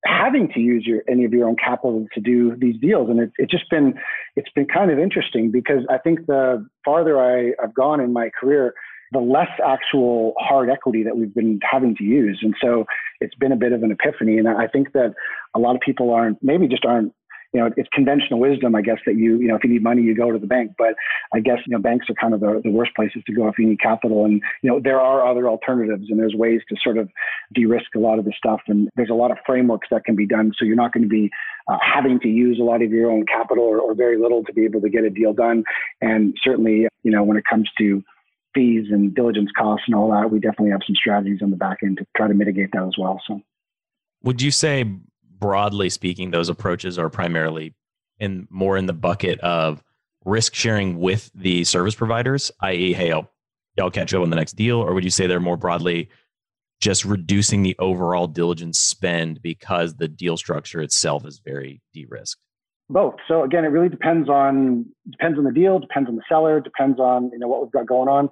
having to use your any of your own capital to do these deals and it, it's just been it's been kind of interesting because i think the farther I, i've gone in my career the less actual hard equity that we've been having to use. And so it's been a bit of an epiphany. And I think that a lot of people aren't, maybe just aren't, you know, it's conventional wisdom, I guess, that you, you know, if you need money, you go to the bank. But I guess, you know, banks are kind of the, the worst places to go if you need capital. And, you know, there are other alternatives and there's ways to sort of de risk a lot of this stuff. And there's a lot of frameworks that can be done. So you're not going to be uh, having to use a lot of your own capital or, or very little to be able to get a deal done. And certainly, you know, when it comes to fees and diligence costs and all that, we definitely have some strategies on the back end to try to mitigate that as well. So, would you say, broadly speaking, those approaches are primarily in more in the bucket of risk sharing with the service providers, i.e., hey, I'll, catch up on the next deal, or would you say they're more broadly just reducing the overall diligence spend because the deal structure itself is very de-risked? both. So again, it really depends on depends on the deal, depends on the seller, depends on you know what we've got going on.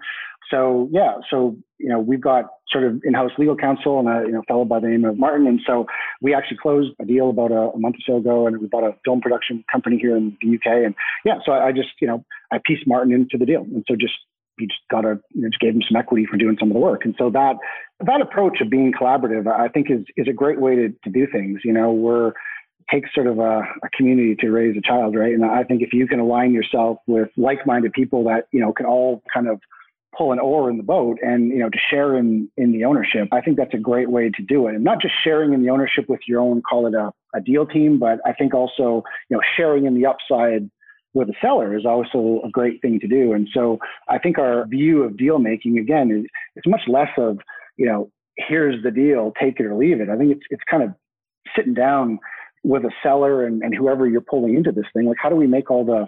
So yeah, so you know we've got sort of in-house legal counsel and a you know fellow by the name of Martin, and so we actually closed a deal about a, a month or so ago, and we bought a film production company here in the UK, and yeah, so I, I just you know I pieced Martin into the deal, and so just he just got a you know, just gave him some equity for doing some of the work, and so that that approach of being collaborative, I think is is a great way to to do things. You know, we're takes sort of a, a, community to raise a child, right? And I think if you can align yourself with like-minded people that you know can all kind of pull an oar in the boat and you know to share in in the ownership, I think that's a great way to do it. And not just sharing in the ownership with your own, call it a, a deal team, but I think also you know sharing in the upside with the seller is also a great thing to do. And so I think our view of deal making again is it's much less of you know here's the deal, take it or leave it. I think it's it's kind of sitting down with a seller and, and whoever you're pulling into this thing like how do we make all the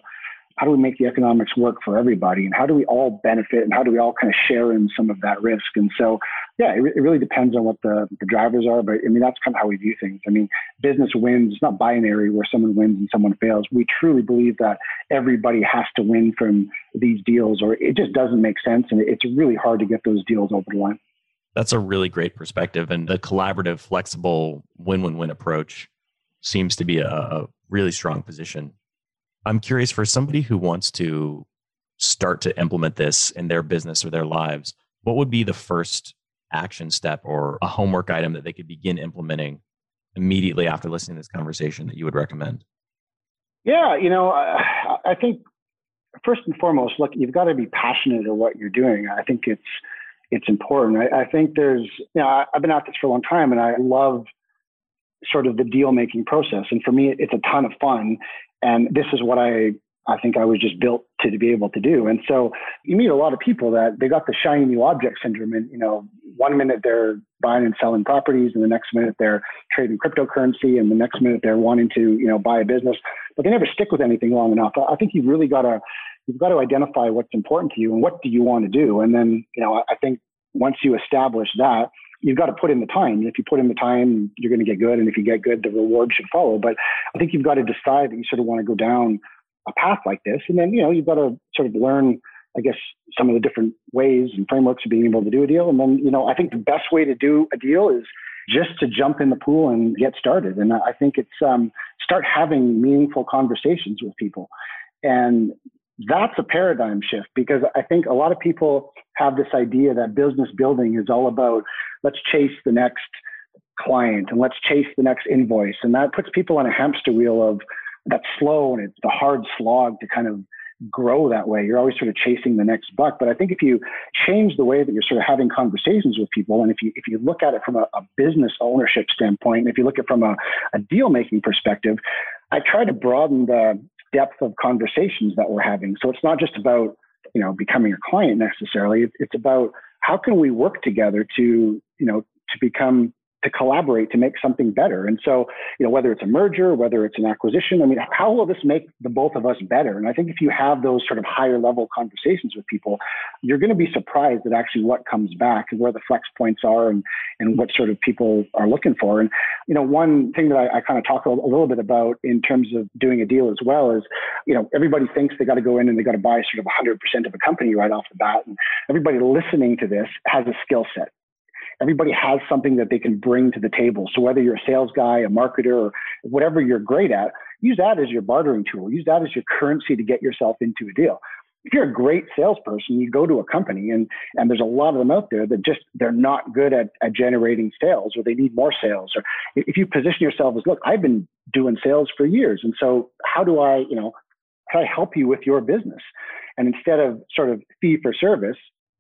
how do we make the economics work for everybody? And how do we all benefit? And how do we all kind of share in some of that risk? And so yeah it, it really depends on what the, the drivers are but i mean that's kind of how we view things. I mean business wins it's not binary where someone wins and someone fails. We truly believe that everybody has to win from these deals or it just doesn't make sense and it's really hard to get those deals over the line. That's a really great perspective and the collaborative flexible win-win-win approach seems to be a, a really strong position. I'm curious for somebody who wants to start to implement this in their business or their lives, what would be the first action step or a homework item that they could begin implementing immediately after listening to this conversation that you would recommend? Yeah, you know, I, I think first and foremost, look, you've got to be passionate at what you're doing. I think it's it's important. I, I think there's, you know, I've been at this for a long time, and I love sort of the deal making process. And for me, it's a ton of fun. And this is what I I think I was just built to, be able to do. And so you meet a lot of people that they got the shiny new object syndrome. And, you know, one minute they're buying and selling properties and the next minute they're trading cryptocurrency and the next minute they're wanting to, you know, buy a business, but they never stick with anything long enough. I think you've really got to, you've got to identify what's important to you and what do you want to do. And then, you know, I think once you establish that, you've got to put in the time. And if you put in the time, you're going to get good. And if you get good, the reward should follow. But I think you've got to decide that you sort of want to go down a path like this. And then, you know, you've got to sort of learn, I guess, some of the different ways and frameworks of being able to do a deal. And then, you know, I think the best way to do a deal is just to jump in the pool and get started. And I think it's um, start having meaningful conversations with people. And that's a paradigm shift because I think a lot of people have this idea that business building is all about let's chase the next client and let's chase the next invoice. And that puts people on a hamster wheel of that's slow and it's the hard slog to kind of grow that way. You're always sort of chasing the next buck. But I think if you change the way that you're sort of having conversations with people, and if you if you look at it from a, a business ownership standpoint, and if you look at it from a, a deal making perspective, I try to broaden the depth of conversations that we're having. So it's not just about you know becoming a client necessarily. It's about how can we work together to you know to become to collaborate to make something better. And so, you know, whether it's a merger, whether it's an acquisition, I mean, how will this make the both of us better? And I think if you have those sort of higher level conversations with people, you're going to be surprised at actually what comes back and where the flex points are and, and what sort of people are looking for. And, you know, one thing that I, I kind of talk a, a little bit about in terms of doing a deal as well is, you know, everybody thinks they got to go in and they got to buy sort of 100% of a company right off the bat. And everybody listening to this has a skill set everybody has something that they can bring to the table. So whether you're a sales guy, a marketer, or whatever you're great at, use that as your bartering tool. Use that as your currency to get yourself into a deal. If you're a great salesperson, you go to a company and, and there's a lot of them out there that just they're not good at, at generating sales or they need more sales. Or if you position yourself as, look, I've been doing sales for years. And so how do I, you know, how I help you with your business? And instead of sort of fee for service,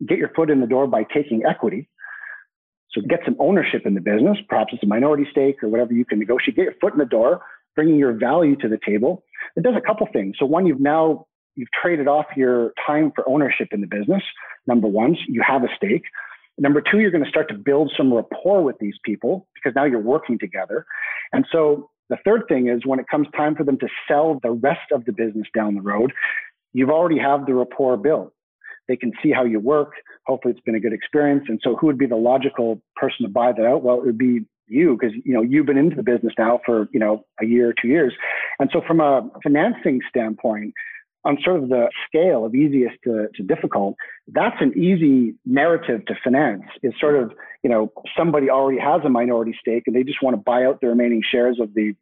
get your foot in the door by taking equity so get some ownership in the business, perhaps it's a minority stake or whatever you can negotiate. Get your foot in the door, bringing your value to the table. It does a couple things. So one, you've now you've traded off your time for ownership in the business. Number one, you have a stake. Number two, you're going to start to build some rapport with these people because now you're working together. And so the third thing is when it comes time for them to sell the rest of the business down the road, you've already have the rapport built. They can see how you work. Hopefully, it's been a good experience. And so, who would be the logical person to buy that out? Well, it would be you because you know you've been into the business now for you know a year or two years. And so, from a financing standpoint, on sort of the scale of easiest to, to difficult, that's an easy narrative to finance. Is sort of you know somebody already has a minority stake and they just want to buy out the remaining shares of the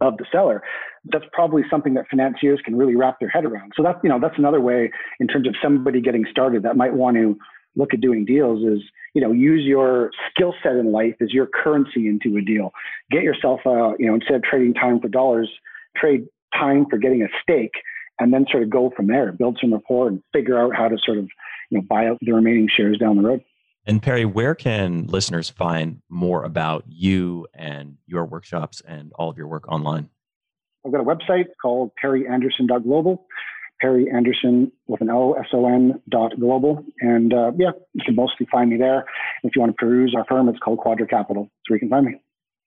of the seller. That's probably something that financiers can really wrap their head around. So that's you know that's another way in terms of somebody getting started that might want to look at doing deals is you know use your skill set in life as your currency into a deal. Get yourself a you know instead of trading time for dollars, trade time for getting a stake, and then sort of go from there. Build some rapport and figure out how to sort of you know buy out the remaining shares down the road. And Perry, where can listeners find more about you and your workshops and all of your work online? I've got a website called perryanderson.global. Perry Anderson with an O, S-O-N dot global. And uh, yeah, you can mostly find me there. If you want to peruse our firm, it's called Quadra Capital. That's where you can find me.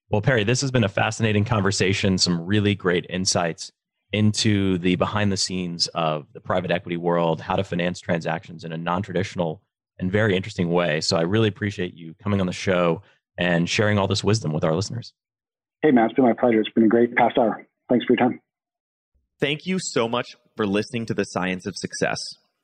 Well, Perry, this has been a fascinating conversation, some really great insights into the behind the scenes of the private equity world, how to finance transactions in a non traditional and very interesting way. So I really appreciate you coming on the show and sharing all this wisdom with our listeners. Hey, man, it's been my pleasure. It's been a great past hour. Thanks for your time. Thank you so much for listening to the Science of Success.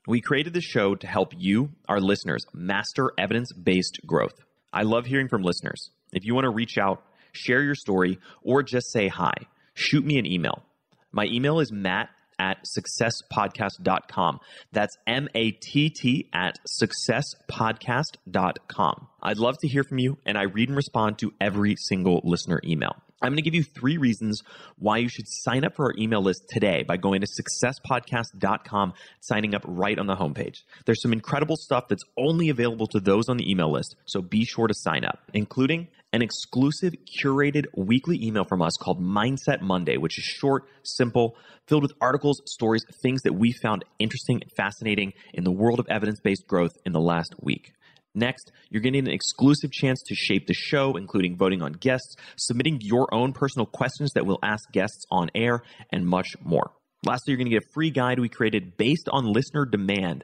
We created the show to help you, our listeners, master evidence based growth. I love hearing from listeners. If you want to reach out, share your story, or just say hi, shoot me an email. My email is matt at successpodcast.com. That's M A T T at successpodcast.com. I'd love to hear from you, and I read and respond to every single listener email. I'm going to give you three reasons why you should sign up for our email list today by going to successpodcast.com, signing up right on the homepage. There's some incredible stuff that's only available to those on the email list, so be sure to sign up, including an exclusive curated weekly email from us called Mindset Monday, which is short, simple, filled with articles, stories, things that we found interesting and fascinating in the world of evidence based growth in the last week. Next, you're getting an exclusive chance to shape the show, including voting on guests, submitting your own personal questions that we'll ask guests on air, and much more. Lastly, you're going to get a free guide we created based on listener demand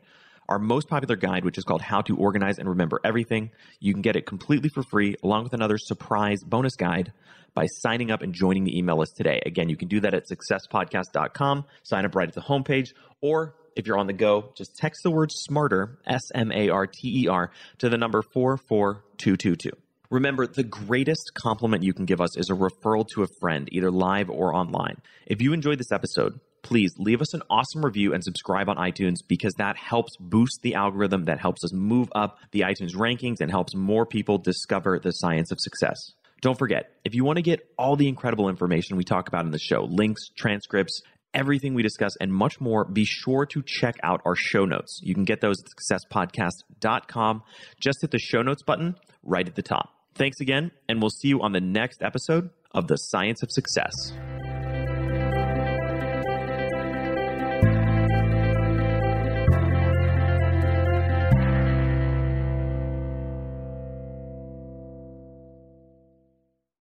our most popular guide, which is called How to Organize and Remember Everything. You can get it completely for free, along with another surprise bonus guide by signing up and joining the email list today. Again, you can do that at successpodcast.com, sign up right at the homepage, or if you're on the go, just text the word smarter, S M A R T E R, to the number 44222. Remember, the greatest compliment you can give us is a referral to a friend, either live or online. If you enjoyed this episode, please leave us an awesome review and subscribe on iTunes because that helps boost the algorithm, that helps us move up the iTunes rankings, and helps more people discover the science of success. Don't forget, if you want to get all the incredible information we talk about in the show, links, transcripts, everything we discuss, and much more, be sure to check out our show notes. You can get those at successpodcast.com. Just hit the show notes button right at the top. Thanks again, and we'll see you on the next episode of The Science of Success.